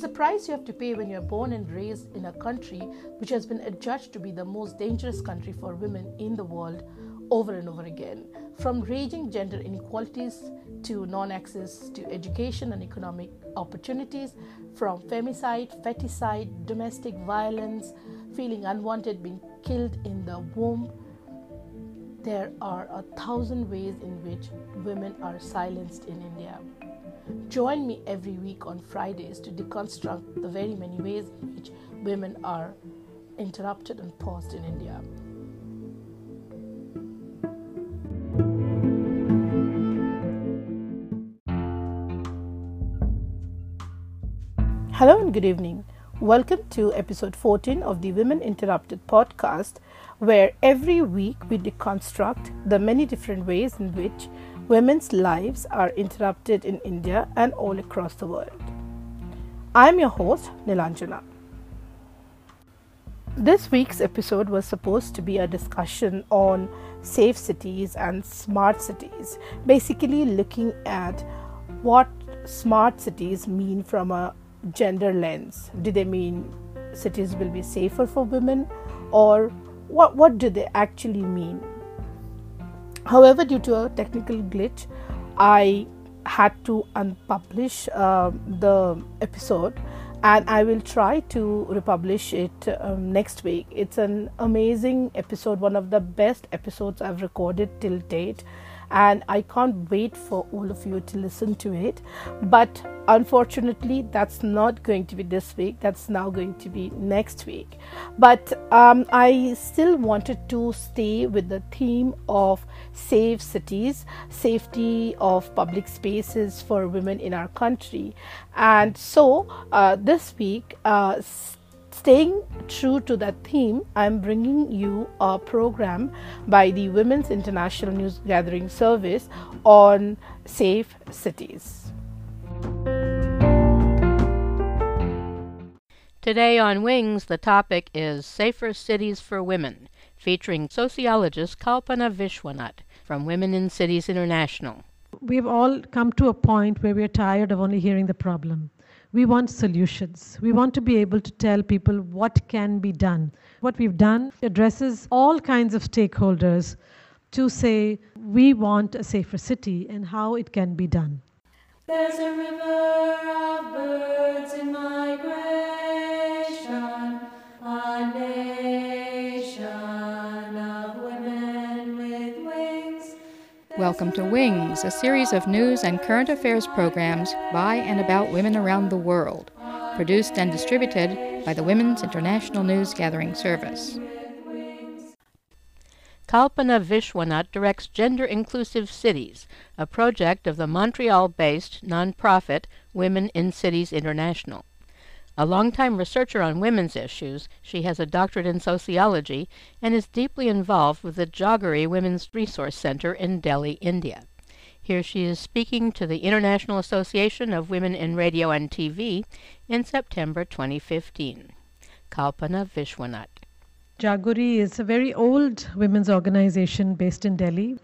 There's a price you have to pay when you're born and raised in a country which has been adjudged to be the most dangerous country for women in the world over and over again. From raging gender inequalities to non access to education and economic opportunities, from femicide, feticide, domestic violence, feeling unwanted, being killed in the womb. There are a thousand ways in which women are silenced in India. Join me every week on Fridays to deconstruct the very many ways in which women are interrupted and paused in India. Hello and good evening. Welcome to episode 14 of the Women Interrupted podcast, where every week we deconstruct the many different ways in which women's lives are interrupted in India and all across the world. I'm your host, Nilanjana. This week's episode was supposed to be a discussion on safe cities and smart cities, basically looking at what smart cities mean from a gender lens? Do they mean cities will be safer for women, or what, what do they actually mean? However, due to a technical glitch, I had to unpublish uh, the episode and I will try to republish it um, next week. It's an amazing episode, one of the best episodes I've recorded till date and I can't wait for all of you to listen to it. But unfortunately, that's not going to be this week, that's now going to be next week. But um, I still wanted to stay with the theme of safe cities, safety of public spaces for women in our country. And so uh, this week, uh, Staying true to that theme, I'm bringing you a program by the Women's International News Gathering Service on safe cities. Today on Wings, the topic is Safer Cities for Women, featuring sociologist Kalpana Viswanath from Women in Cities International. We've all come to a point where we're tired of only hearing the problem. We want solutions. We want to be able to tell people what can be done. What we've done addresses all kinds of stakeholders to say we want a safer city and how it can be done. There's a river of birds in migration, a nation Welcome to Wings, a series of news and current affairs programs by and about women around the world, produced and distributed by the Women's International News Gathering Service. Kalpana Viswanath directs Gender Inclusive Cities, a project of the Montreal based nonprofit Women in Cities International. A longtime researcher on women's issues, she has a doctorate in sociology and is deeply involved with the Jagori Women's Resource Center in Delhi, India. Here she is speaking to the International Association of Women in Radio and TV in September 2015. Kalpana Viswanath. Jagori is a very old women's organization based in Delhi.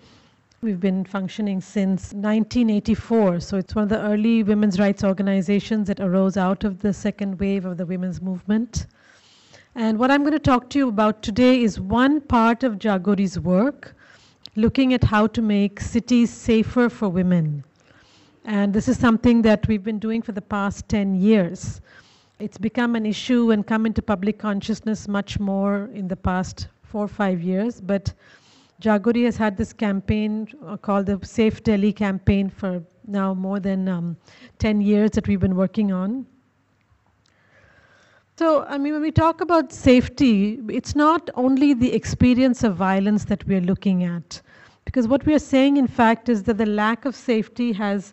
We've been functioning since 1984, so it's one of the early women's rights organizations that arose out of the second wave of the women's movement. And what I'm going to talk to you about today is one part of Jagori's work, looking at how to make cities safer for women. And this is something that we've been doing for the past 10 years. It's become an issue and come into public consciousness much more in the past four or five years, but Jagori has had this campaign uh, called the Safe Delhi campaign for now more than um, 10 years that we've been working on. So, I mean, when we talk about safety, it's not only the experience of violence that we're looking at. Because what we are saying, in fact, is that the lack of safety has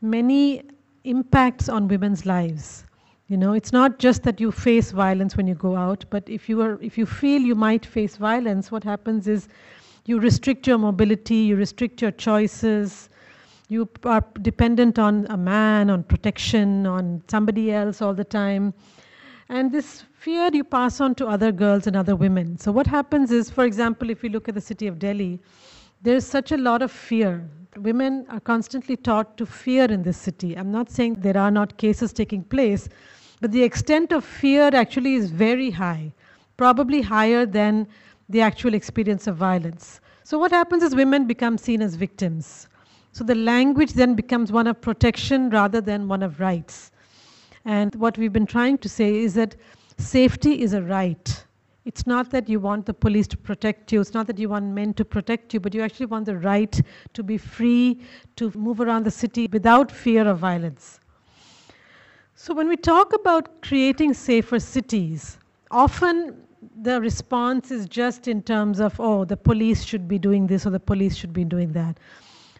many impacts on women's lives. You know, it's not just that you face violence when you go out, but if you are, if you feel you might face violence, what happens is you restrict your mobility, you restrict your choices, you are dependent on a man, on protection, on somebody else all the time. And this fear you pass on to other girls and other women. So, what happens is, for example, if you look at the city of Delhi, there's such a lot of fear. Women are constantly taught to fear in this city. I'm not saying there are not cases taking place, But the extent of fear actually is very high, probably higher than the actual experience of violence. So, what happens is women become seen as victims. So, the language then becomes one of protection rather than one of rights. And what we've been trying to say is that safety is a right. It's not that you want the police to protect you, it's not that you want men to protect you, but you actually want the right to be free to move around the city without fear of violence. So, when we talk about creating safer cities, often the response is just in terms of, oh, the police should be doing this or the police should be doing that.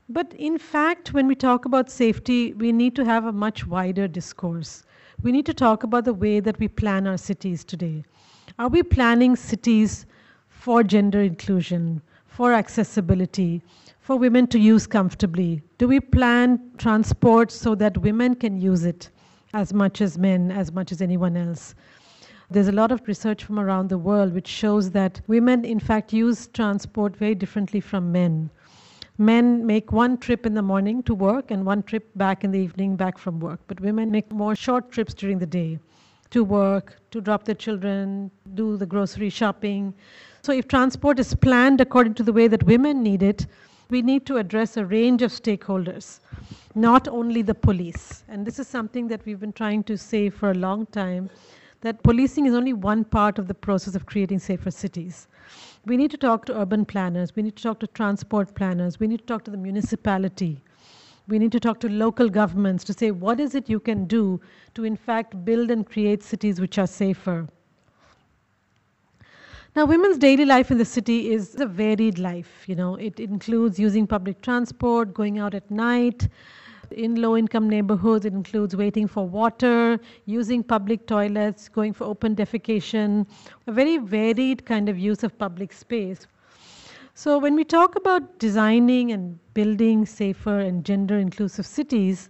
But in fact, when we talk about safety, we need to have a much wider discourse. We need to talk about the way that we plan our cities today. Are we planning cities for gender inclusion, for accessibility, for women to use comfortably? Do we plan transport so that women can use it as much as men, as much as anyone else? There's a lot of research from around the world which shows that women, in fact, use transport very differently from men. Men make one trip in the morning to work and one trip back in the evening back from work, but women make more short trips during the day to work, to drop their children, do the grocery shopping. So, if transport is planned according to the way that women need it, we need to address a range of stakeholders, not only the police. And this is something that we've been trying to say for a long time that policing is only one part of the process of creating safer cities. We need to talk to urban planners, we need to talk to transport planners, we need to talk to the municipality. We need to talk to local governments to say what is it you can do to in fact build and create cities which are safer. Now, women's daily life in the city is a varied life. You know, it includes using public transport, going out at night, in low income neighborhoods, it includes waiting for water, using public toilets, going for open defecation, a very varied kind of use of public space. So, when we talk about designing and building safer and gender inclusive cities,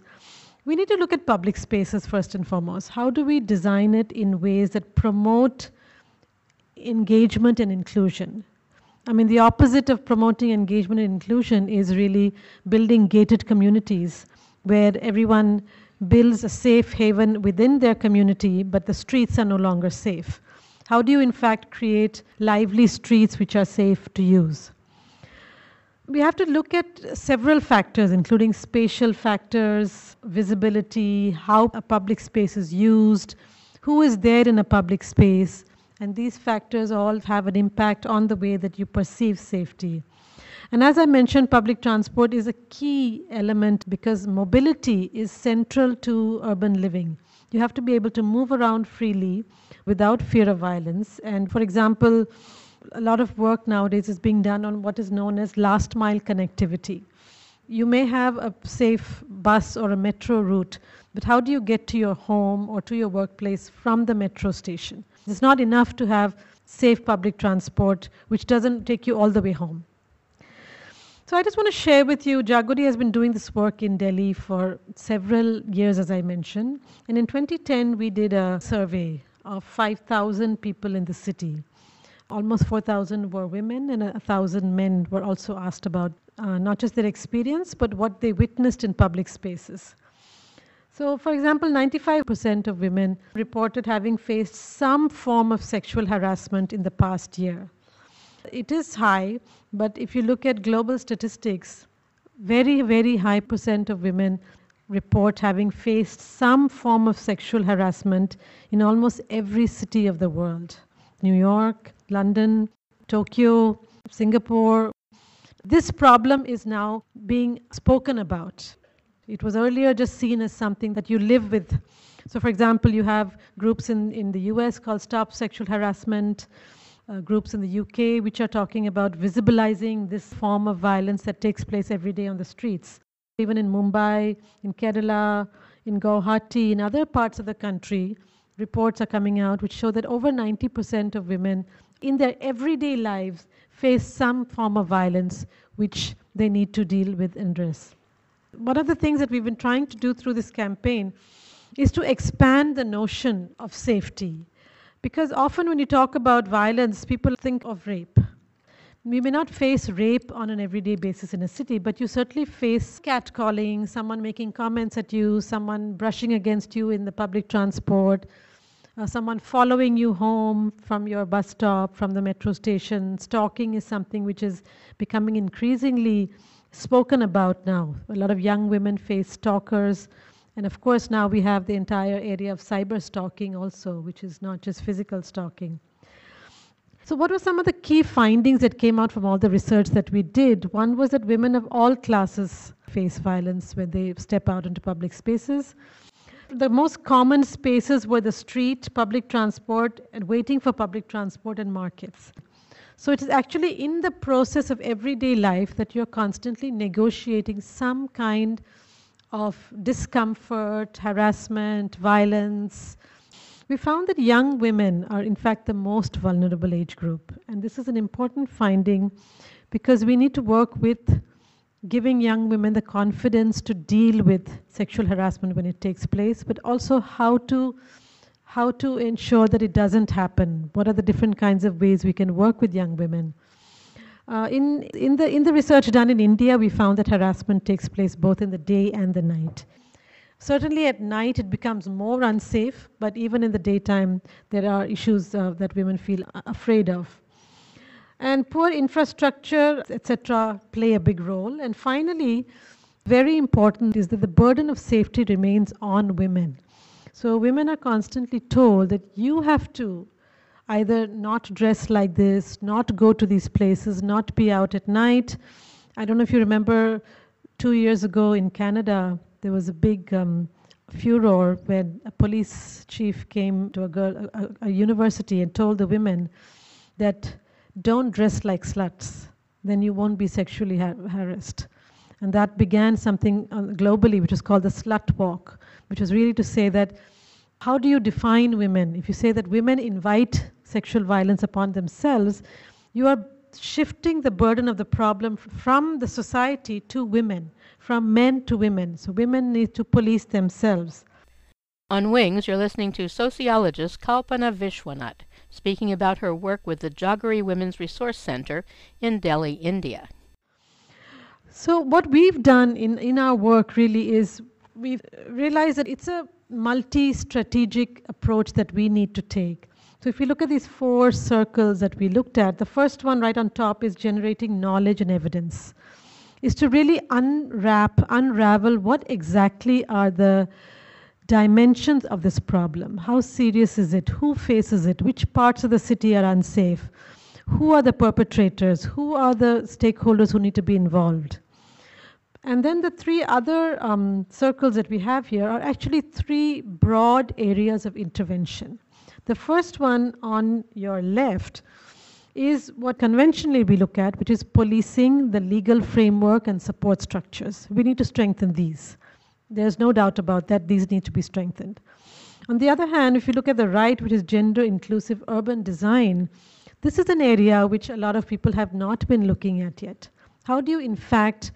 we need to look at public spaces first and foremost. How do we design it in ways that promote engagement and inclusion? I mean, the opposite of promoting engagement and inclusion is really building gated communities where everyone builds a safe haven within their community, but the streets are no longer safe? How do you, in fact, create lively streets which are safe to use? We have to look at several factors, including spatial factors, visibility, how a public space is used, who is there in a public space, and these factors all have an impact on the way that you perceive safety. And as I mentioned, public transport is a key element because mobility is central to urban living. You have to be able to move around freely without fear of violence. And for example, a lot of work nowadays is being done on what is known as last mile connectivity. You may have a safe bus or a metro route, but how do you get to your home or to your workplace from the metro station? It's not enough to have safe public transport, which doesn't take you all the way home. So I just want to share with you, Jagori has been doing this work in Delhi for several years, as I mentioned. And in 2010, we did a survey of 5,000 people in the city. Almost 4,000 were women, and 1,000 men were also asked about uh, not just their experience, but what they witnessed in public spaces. So, for example, 95% of women reported having faced some form of sexual harassment in the past year. It is high, but if you look at global statistics, very, very high percent of women report having faced some form of sexual harassment in almost every city of the world New York, London, Tokyo, Singapore. This problem is now being spoken about. It was earlier just seen as something that you live with. So, for example, you have groups in, in the US called Stop Sexual Harassment uh, groups in the UK which are talking about visibilizing this form of violence that takes place every day on the streets. Even in Mumbai, in Kerala, in Guwahati, in other parts of the country, reports are coming out which show that over 90% of women in their everyday lives face some form of violence which they need to deal with and address. One of the things that we've been trying to do through this campaign is to expand the notion of safety because often when you talk about violence, people think of rape. we may not face rape on an everyday basis in a city, but you certainly face catcalling, someone making comments at you, someone brushing against you in the public transport, uh, someone following you home from your bus stop, from the metro station. Stalking is something which is becoming increasingly spoken about now. A lot of young women face stalkers. And of course, now we have the entire area of cyber stalking also, which is not just physical stalking. So, what were some of the key findings that came out from all the research that we did? One was that women of all classes face violence when they step out into public spaces. The most common spaces were the street, public transport, and waiting for public transport and markets. So, it is actually in the process of everyday life that you're constantly negotiating some kind of discomfort, harassment, violence, we found that young women are, in fact, the most vulnerable age group. And this is an important finding because we need to work with giving young women the confidence to deal with sexual harassment when it takes place, but also how to how to ensure that it doesn't happen. What are the different kinds of ways we can work with young women? Uh, in, in, the, in the research done in India, we found that harassment takes place both in the day and the night. Certainly at night it becomes more unsafe, but even in the daytime there are issues uh, that women feel afraid of. And poor infrastructure, etc., play a big role. And finally, very important is that the burden of safety remains on women. So women are constantly told that you have to either not dress like this, not go to these places, not be out at night. I don't know if you remember two years ago in Canada, there was a big um, furor when a police chief came to a, girl, a, a university and told the women that don't dress like sluts, then you won't be sexually har- harassed. And that began something uh, globally, which is called the slut walk, which was really to say that how do you define women? If you say that women invite sexual violence upon themselves, you are shifting the burden of the problem from the society to women from men to women. So women need to police themselves. On Wings, you're listening to sociologist Kalpana Viswanath speaking about her work with the Jagori Women's Resource Center in Delhi, India. So, what we've done in, in our work really is we've realized that it's a multi strategic approach that we need to take. So, if you look at these four circles that we looked at, the first one right on top is generating knowledge and evidence is to really unwrap, unravel what exactly are the dimensions of this problem. How serious is it? Who faces it? Which parts of the city are unsafe? Who are the perpetrators? Who are the stakeholders who need to be involved? And then the three other um, circles that we have here are actually three broad areas of intervention. The first one on your left is what conventionally we look at, which is policing the legal framework and support structures. We need to strengthen these. There's no doubt about that, these need to be strengthened. On the other hand, if you look at the right, which is gender inclusive urban design, this is an area which a lot of people have not been looking at yet. How do you, in fact,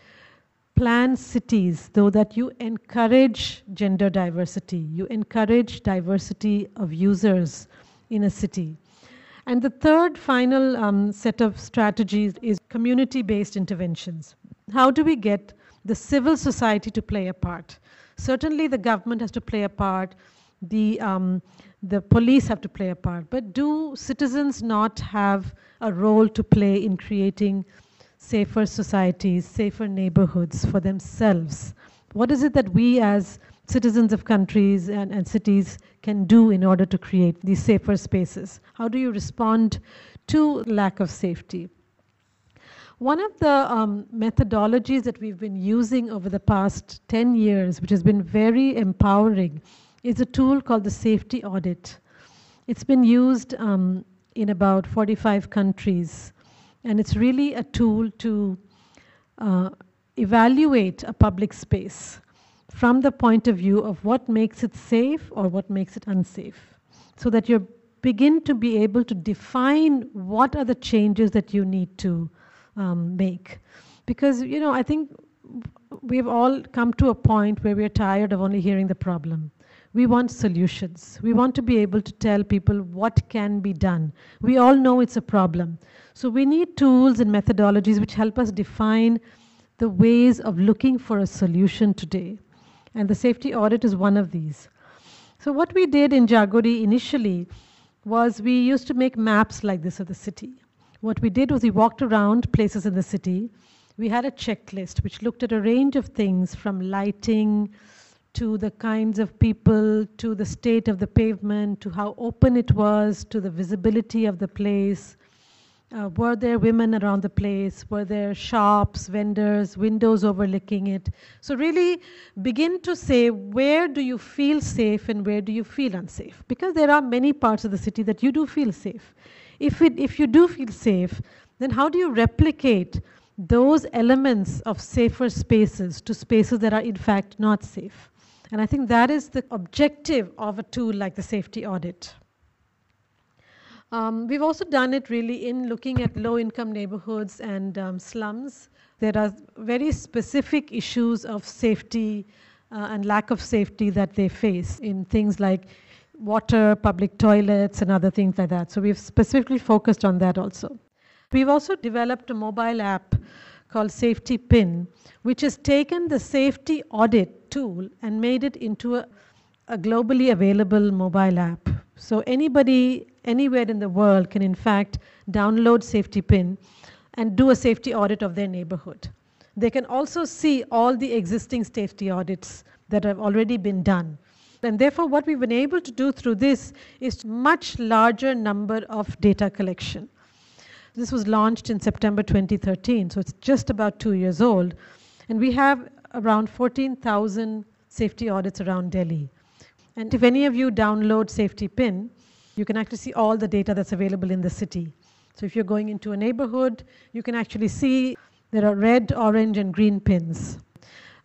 plan cities so that you encourage gender diversity, you encourage diversity of users in a city? And the third final um, set of strategies is community based interventions. How do we get the civil society to play a part? Certainly, the government has to play a part, the, um, the police have to play a part, but do citizens not have a role to play in creating safer societies, safer neighborhoods for themselves? What is it that we as citizens of countries and, and cities can do in order to create these safer spaces? How do you respond to lack of safety? One of the um, methodologies that we've been using over the past 10 years, which has been very empowering, is a tool called the Safety Audit. It's been used um, in about 45 countries, and it's really a tool to uh, evaluate a public space from the point of view of what makes it safe or what makes it unsafe, so that you begin to be able to define what are the changes that you need to um, make. Because, you know, I think we've all come to a point where we're tired of only hearing the problem. We want solutions. We want to be able to tell people what can be done. We all know it's a problem. So we need tools and methodologies which help us define the ways of looking for a solution today. And the safety audit is one of these. So, what we did in Jagori initially was we used to make maps like this of the city. What we did was we walked around places in the city. We had a checklist which looked at a range of things from lighting to the kinds of people, to the state of the pavement, to how open it was, to the visibility of the place, uh, were there women around the place? Were there shops, vendors, windows overlooking it? So, really begin to say where do you feel safe and where do you feel unsafe? Because there are many parts of the city that you do feel safe. If, it, if you do feel safe, then how do you replicate those elements of safer spaces to spaces that are in fact not safe? And I think that is the objective of a tool like the safety audit. Um, we've also done it really in looking at low income neighborhoods and um, slums. There are very specific issues of safety uh, and lack of safety that they face in things like water, public toilets, and other things like that. So we've specifically focused on that also. We've also developed a mobile app called Safetipin, which has taken the safety audit tool and made it into a, a globally available mobile app. So anybody anywhere in the world can in fact download Safetipin and do a safety audit of their neighborhood. They can also see all the existing safety audits that have already been done. And therefore, what we've been able to do through this is much larger number of data collection. This was launched in September 2013, so it's just about two years old. And we have around 14,000 safety audits around Delhi. And if any of you download Safetipin, you can actually see all the data that's available in the city. So if you're going into a neighborhood, you can actually see there are red, orange, and green pins.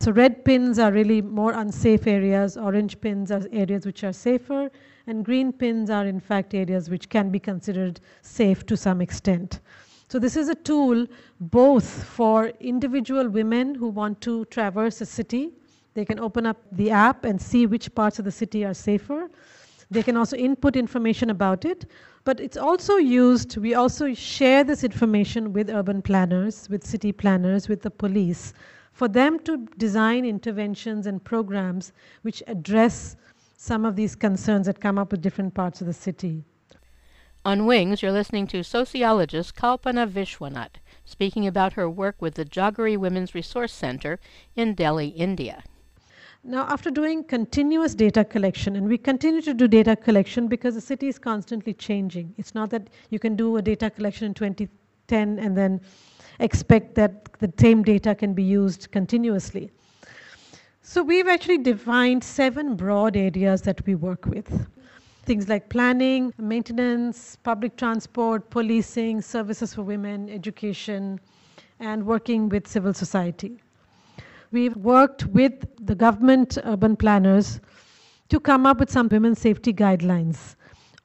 So red pins are really more unsafe areas, orange pins are areas which are safer, and green pins are in fact areas which can be considered safe to some extent. So this is a tool both for individual women who want to traverse a city they can open up the app and see which parts of the city are safer. They can also input information about it. But it's also used, we also share this information with urban planners, with city planners, with the police, for them to design interventions and programs which address some of these concerns that come up with different parts of the city. On Wings, you're listening to sociologist Kalpana Viswanath speaking about her work with the Jagori Women's Resource Center in Delhi, India. Now, after doing continuous data collection, and we continue to do data collection because the city is constantly changing. It's not that you can do a data collection in 2010 and then expect that the same data can be used continuously. So, we've actually defined seven broad areas that we work with things like planning, maintenance, public transport, policing, services for women, education, and working with civil society. We've worked with the government urban planners to come up with some women's safety guidelines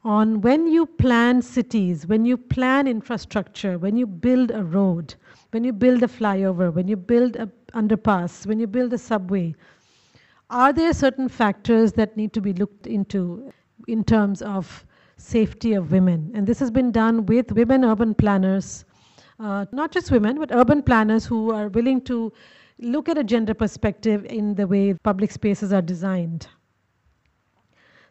on when you plan cities, when you plan infrastructure, when you build a road, when you build a flyover, when you build an underpass, when you build a subway, are there certain factors that need to be looked into in terms of safety of women? And this has been done with women urban planners, uh, not just women, but urban planners who are willing to look at a gender perspective in the way public spaces are designed.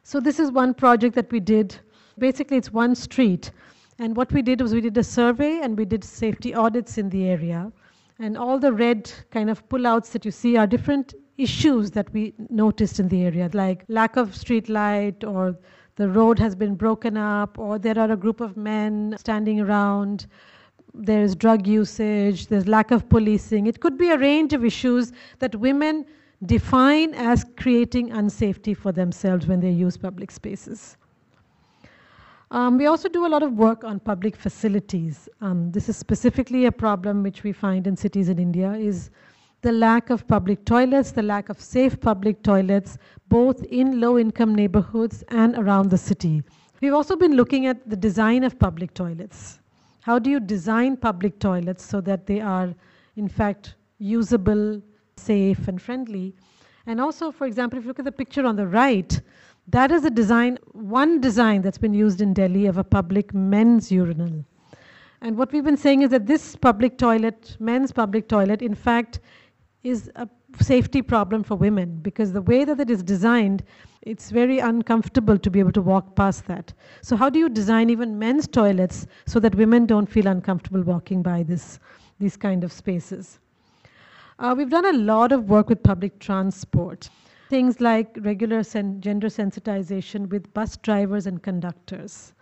So, this is one project that we did. Basically, it's one street. And what we did was we did a survey and we did safety audits in the area. And all the red kind of pullouts that you see are different issues that we noticed in the area, like lack of street light, or the road has been broken up, or there are a group of men standing around, there's drug usage, there's lack of policing. It could be a range of issues that women define as creating unsafety for themselves when they use public spaces. Um, we also do a lot of work on public facilities. Um, this is specifically a problem which we find in cities in India is the lack of public toilets, the lack of safe public toilets, both in low-income neighborhoods and around the city. We've also been looking at the design of public toilets. How do you design public toilets so that they are, in fact, usable, safe, and friendly? And also, for example, if you look at the picture on the right, that is a design, one design that's been used in Delhi of a public men's urinal. And what we've been saying is that this public toilet, men's public toilet, in fact, is a safety problem for women because the way that it is designed, it's very uncomfortable to be able to walk past that. So, how do you design even men's toilets so that women don't feel uncomfortable walking by this, these kind of spaces? Uh, we've done a lot of work with public transport. Things like regular sen- gender sensitization with bus drivers and conductors.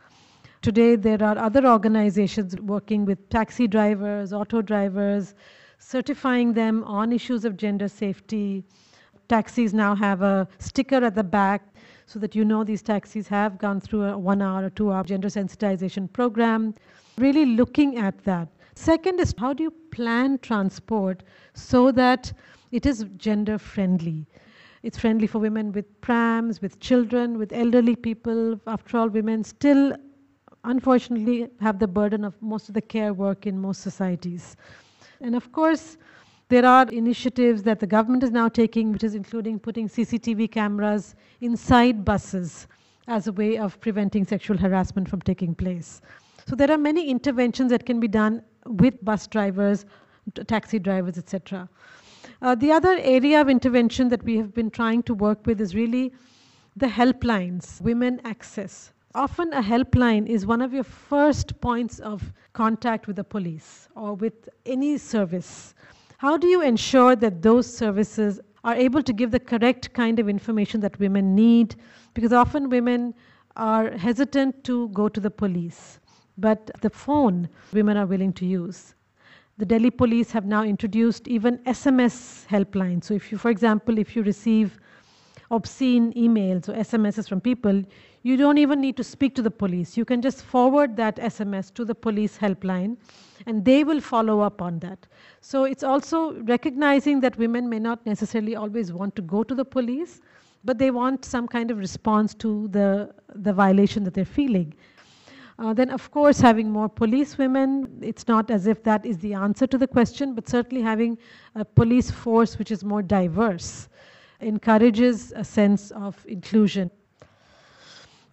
Today, there are other organizations working with taxi drivers, auto drivers, certifying them on issues of gender safety. Taxis now have a sticker at the back so that you know these taxis have gone through a one hour or two hour gender sensitization program. Really looking at that. Second is how do you plan transport so that it is gender friendly? It's friendly for women with prams, with children, with elderly people. After all, women still, unfortunately, have the burden of most of the care work in most societies. And of course, there are initiatives that the government is now taking, which is including putting CCTV cameras inside buses as a way of preventing sexual harassment from taking place. So there are many interventions that can be done with bus drivers, taxi drivers, etc. Uh, the other area of intervention that we have been trying to work with is really the helplines, women access. Often, a helpline is one of your first points of contact with the police or with any service. How do you ensure that those services are able to give the correct kind of information that women need? Because often women are hesitant to go to the police, but the phone women are willing to use. The Delhi police have now introduced even SMS helplines. So, if you, for example, if you receive obscene emails or SMSs from people, you don't even need to speak to the police. You can just forward that SMS to the police helpline and they will follow up on that. So it's also recognizing that women may not necessarily always want to go to the police, but they want some kind of response to the, the violation that they're feeling. Uh, then, of course, having more police women, it's not as if that is the answer to the question, but certainly having a police force which is more diverse encourages a sense of inclusion.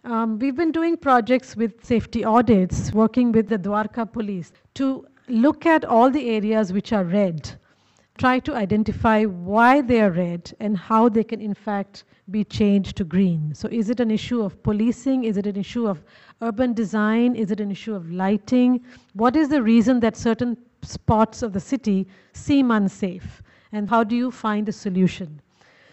Um, we've been doing projects with safety audits, working with the Dwarka police to look at all the areas which are red, try to identify why they are red and how they can, in fact, be changed to green. So, is it an issue of policing? Is it an issue of urban design? Is it an issue of lighting? What is the reason that certain spots of the city seem unsafe? And how do you find a solution?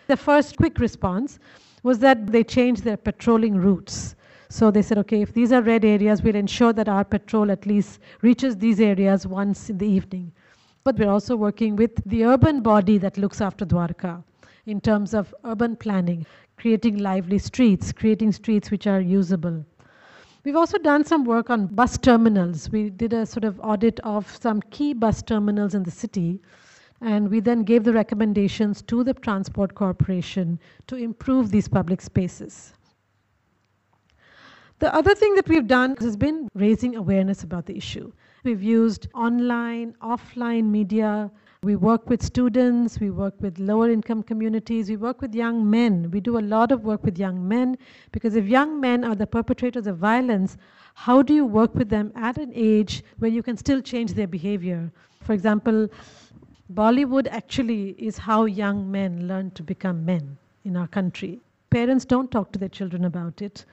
The first quick response was that they changed their patrolling routes. So they said, okay, if these are red areas, we'll ensure that our patrol at least reaches these areas once in the evening. But we're also working with the urban body that looks after Dwarka in terms of urban planning, creating lively streets, creating streets which are usable. We've also done some work on bus terminals. We did a sort of audit of some key bus terminals in the city, and we then gave the recommendations to the Transport Corporation to improve these public spaces. The other thing that we've done has been raising awareness about the issue. We've used online, offline media. We work with students, we work with lower income communities, we work with young men. We do a lot of work with young men because if young men are the perpetrators of violence, how do you work with them at an age where you can still change their behavior? For example, Bollywood actually is how young men learn to become men in our country. Parents don't talk to their children about it.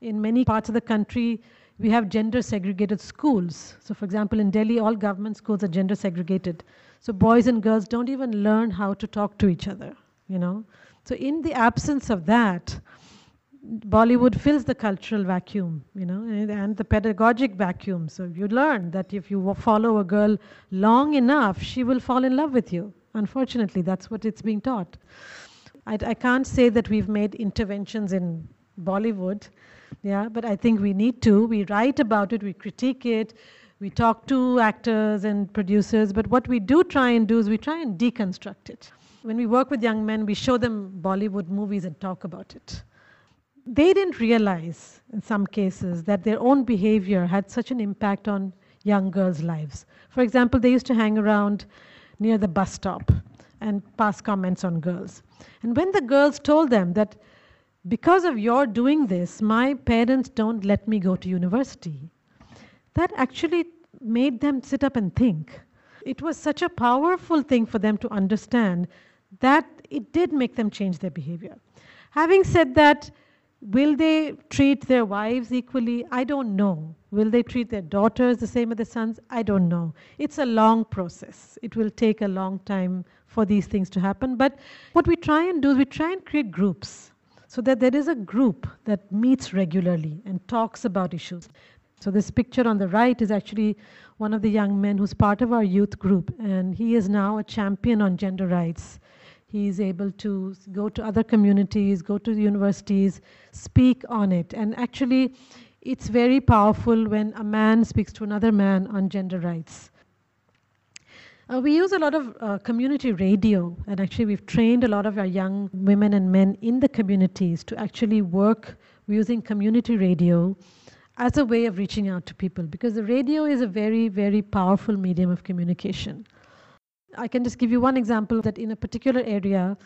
In many parts of the country, we have gender segregated schools. So, for example, in Delhi, all government schools are gender segregated. So, boys and girls don't even learn how to talk to each other, you know. So, in the absence of that, Bollywood fills the cultural vacuum, you know, and, and, the pedagogic vacuum. So you learn that if you follow a girl long enough, she will fall in love with you. Unfortunately, that's what it's being taught. I, I can't say that we've made interventions in Bollywood, yeah, but I think we need to. We write about it, we critique it, we talk to actors and producers, but what we do try and do is we try and deconstruct it. When we work with young men, we show them Bollywood movies and talk about it they didn't realize, in some cases, that their own behavior had such an impact on young girls' lives. For example, they used to hang around near the bus stop and pass comments on girls. And when the girls told them that because of your doing this, my parents don't let me go to university, that actually made them sit up and think. It was such a powerful thing for them to understand that it did make them change their behavior. Having said that, will they treat their wives equally? I don't know. Will they treat their daughters the same as their sons? I don't know. It's a long process. It will take a long time for these things to happen. But what we try and do is we try and create groups so that there is a group that meets regularly and talks about issues. So, this picture on the right is actually one of the young men who's part of our youth group, and he is now a champion on gender rights. He is able to go to other communities, go to universities, speak on it. And actually, it's very powerful when a man speaks to another man on gender rights. Uh, we use a lot of uh, community radio, and actually, we've trained a lot of our young women and men in the communities to actually work using community radio as a way of reaching out to people because the radio is a very, very powerful medium of communication. I can just give you one example that in a particular area,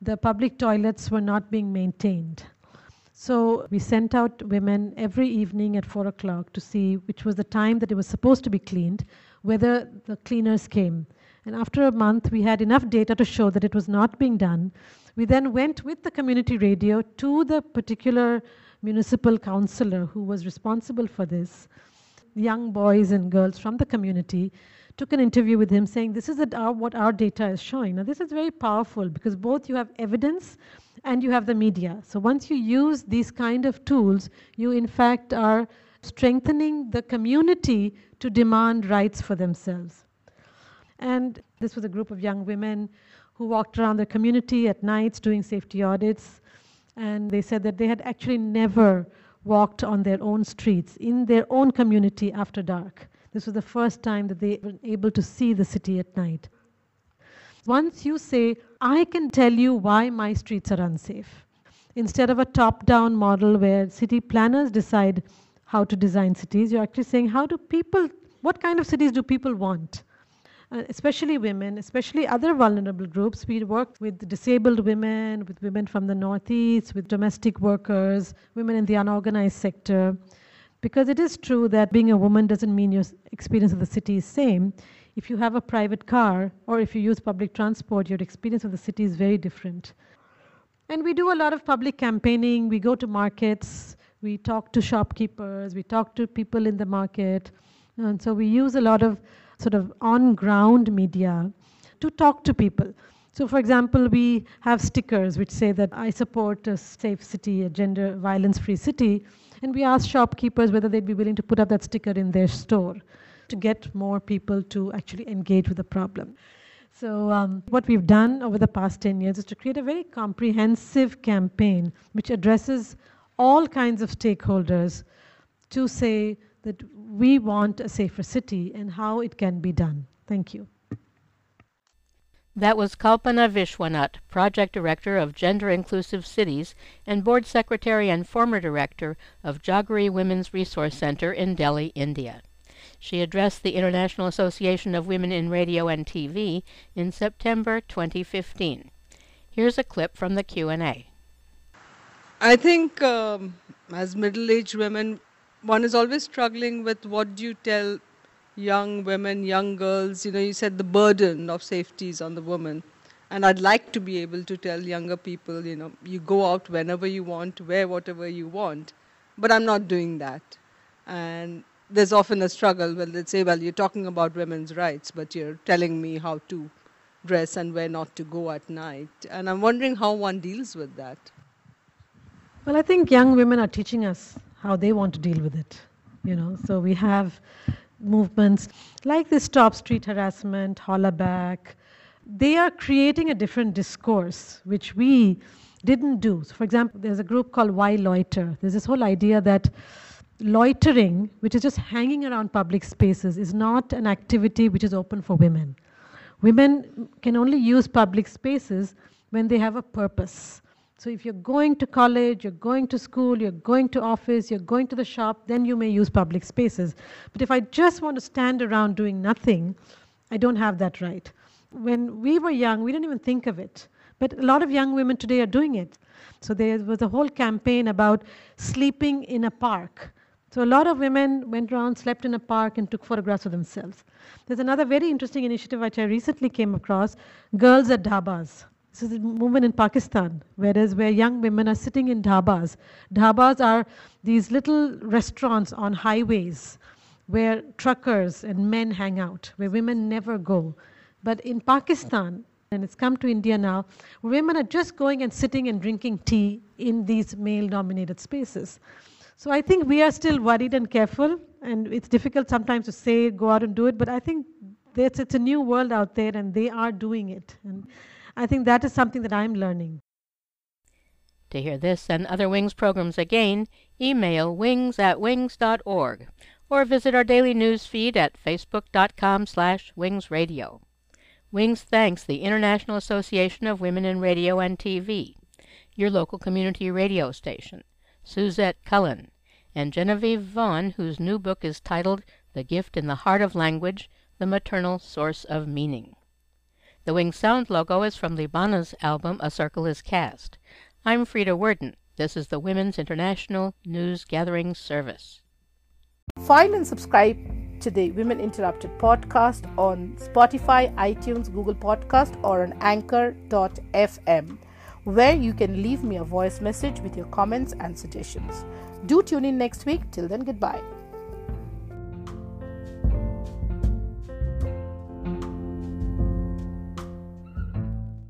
the public toilets were not being maintained. So we sent out women every evening at four o'clock to see which was the time that it was supposed to be cleaned, whether the cleaners came. And after a month, we had enough data to show that it was not being done. We then went with the community radio to the particular municipal councillor who was responsible for this, young boys and girls from the community, took an interview with him saying, This is our, uh, what our data is showing. Now, this is very powerful because both you have evidence and you have the media. So, once you use these kind of tools, you in fact are strengthening the community to demand rights for themselves. And this was a group of young women who walked around the community at nights doing safety audits and they said that they had actually never walked on their own streets in their own community after dark. This was the first time that they were able to see the city at night. Once you say, I can tell you why my streets are unsafe, instead of a top down model where city planners decide how to design cities, you're actually saying, how do people, what kind of cities do people want? uh, especially women, especially other vulnerable groups. We work with disabled women, with women from the Northeast, with domestic workers, women in the unorganized sector. Because it is true that being a woman doesn't mean your experience of the city is the same. If you have a private car or if you use public transport, your experience of the city is very different. And we do a lot of public campaigning. We go to markets, we talk to shopkeepers, we talk to people in the market. And so we use a lot of sort of on ground media to talk to people. So, for example, we have stickers which say that I support a safe city, a gender violence free city, and we ask shopkeepers whether they'd be willing to put up that sticker in their store to get more people to actually engage with the problem. So, um, what we've done over the past 10 years is to create a very comprehensive campaign which addresses all kinds of stakeholders to say that we want a safer city and how it can be done. Thank you. That was Kalpana Viswanath, Project Director of Gender Inclusive Cities and Board Secretary and former Director of Jagori Women's Resource Center in Delhi, India. She addressed the International Association of Women in Radio and TV in September 2015. Here's a clip from the Q&A. I think um, as middle-aged women, one is always struggling with what do you tell young women, young girls. You know, you said the burden of safety is on the woman. And I'd like to be able to tell younger people, you know, you go out whenever you want, wear whatever you want. But I'm not doing that. And there's often a struggle where they say, well, you're talking about women's rights, but you're telling me how to dress and where not to go at night. And I'm wondering how one deals with that. Well, I think young women are teaching us how they want to deal with it. You know, so we have movements like this Stop Street Harassment, Hollaback. They are creating a different discourse, which we didn't do. So, for example, there's a group called Why Loiter. There's this whole idea that loitering, which is just hanging around public spaces, is not an activity which is open for women. Women can only use public spaces when they have a purpose. So if you're going to college, you're going to school, you're going to office, you're going to the shop, then you may use public spaces. But if I just want to stand around doing nothing, I don't have that right. when we were young, we didn't even think of it. But a lot of young women today are doing it. So there was a whole campaign about sleeping in a park. So a lot of women went around, slept in a park, and took photographs of themselves. There's another very interesting initiative which I recently came across Girls at Dhabas. Is a movement in Pakistan, whereas where young women are sitting in dhabas. Dhabas are these little restaurants on highways where truckers and men hang out, where women never go. But in Pakistan, and it's come to India now, women are just going and sitting and drinking tea in these male dominated spaces. So I think we are still worried and careful, and it's difficult sometimes to say, go out and do it, but I think it's, it's a new world out there, and they are doing it. And I think that is something that I'm learning. To hear this and other Wings programs again, email wings at wings.org or visit our daily news feed at facebook.com slash wingsradio. Wings thanks the International Association of Women in Radio and TV, your local community radio station, Suzette Cullen, and Genevieve Vaughan, whose new book is titled The Gift in the Heart of Language, The Maternal Source of Meaning. The Wing Sound logo is from Libana's album A Circle is Cast. I'm Frieda Werden. This is the Women's International News Gathering Service. Find and subscribe to the Women Interrupted podcast on Spotify, iTunes, Google Podcast, or on anchor.fm where you can leave me a voice message with your comments and suggestions. Do tune in next week. Till then, goodbye.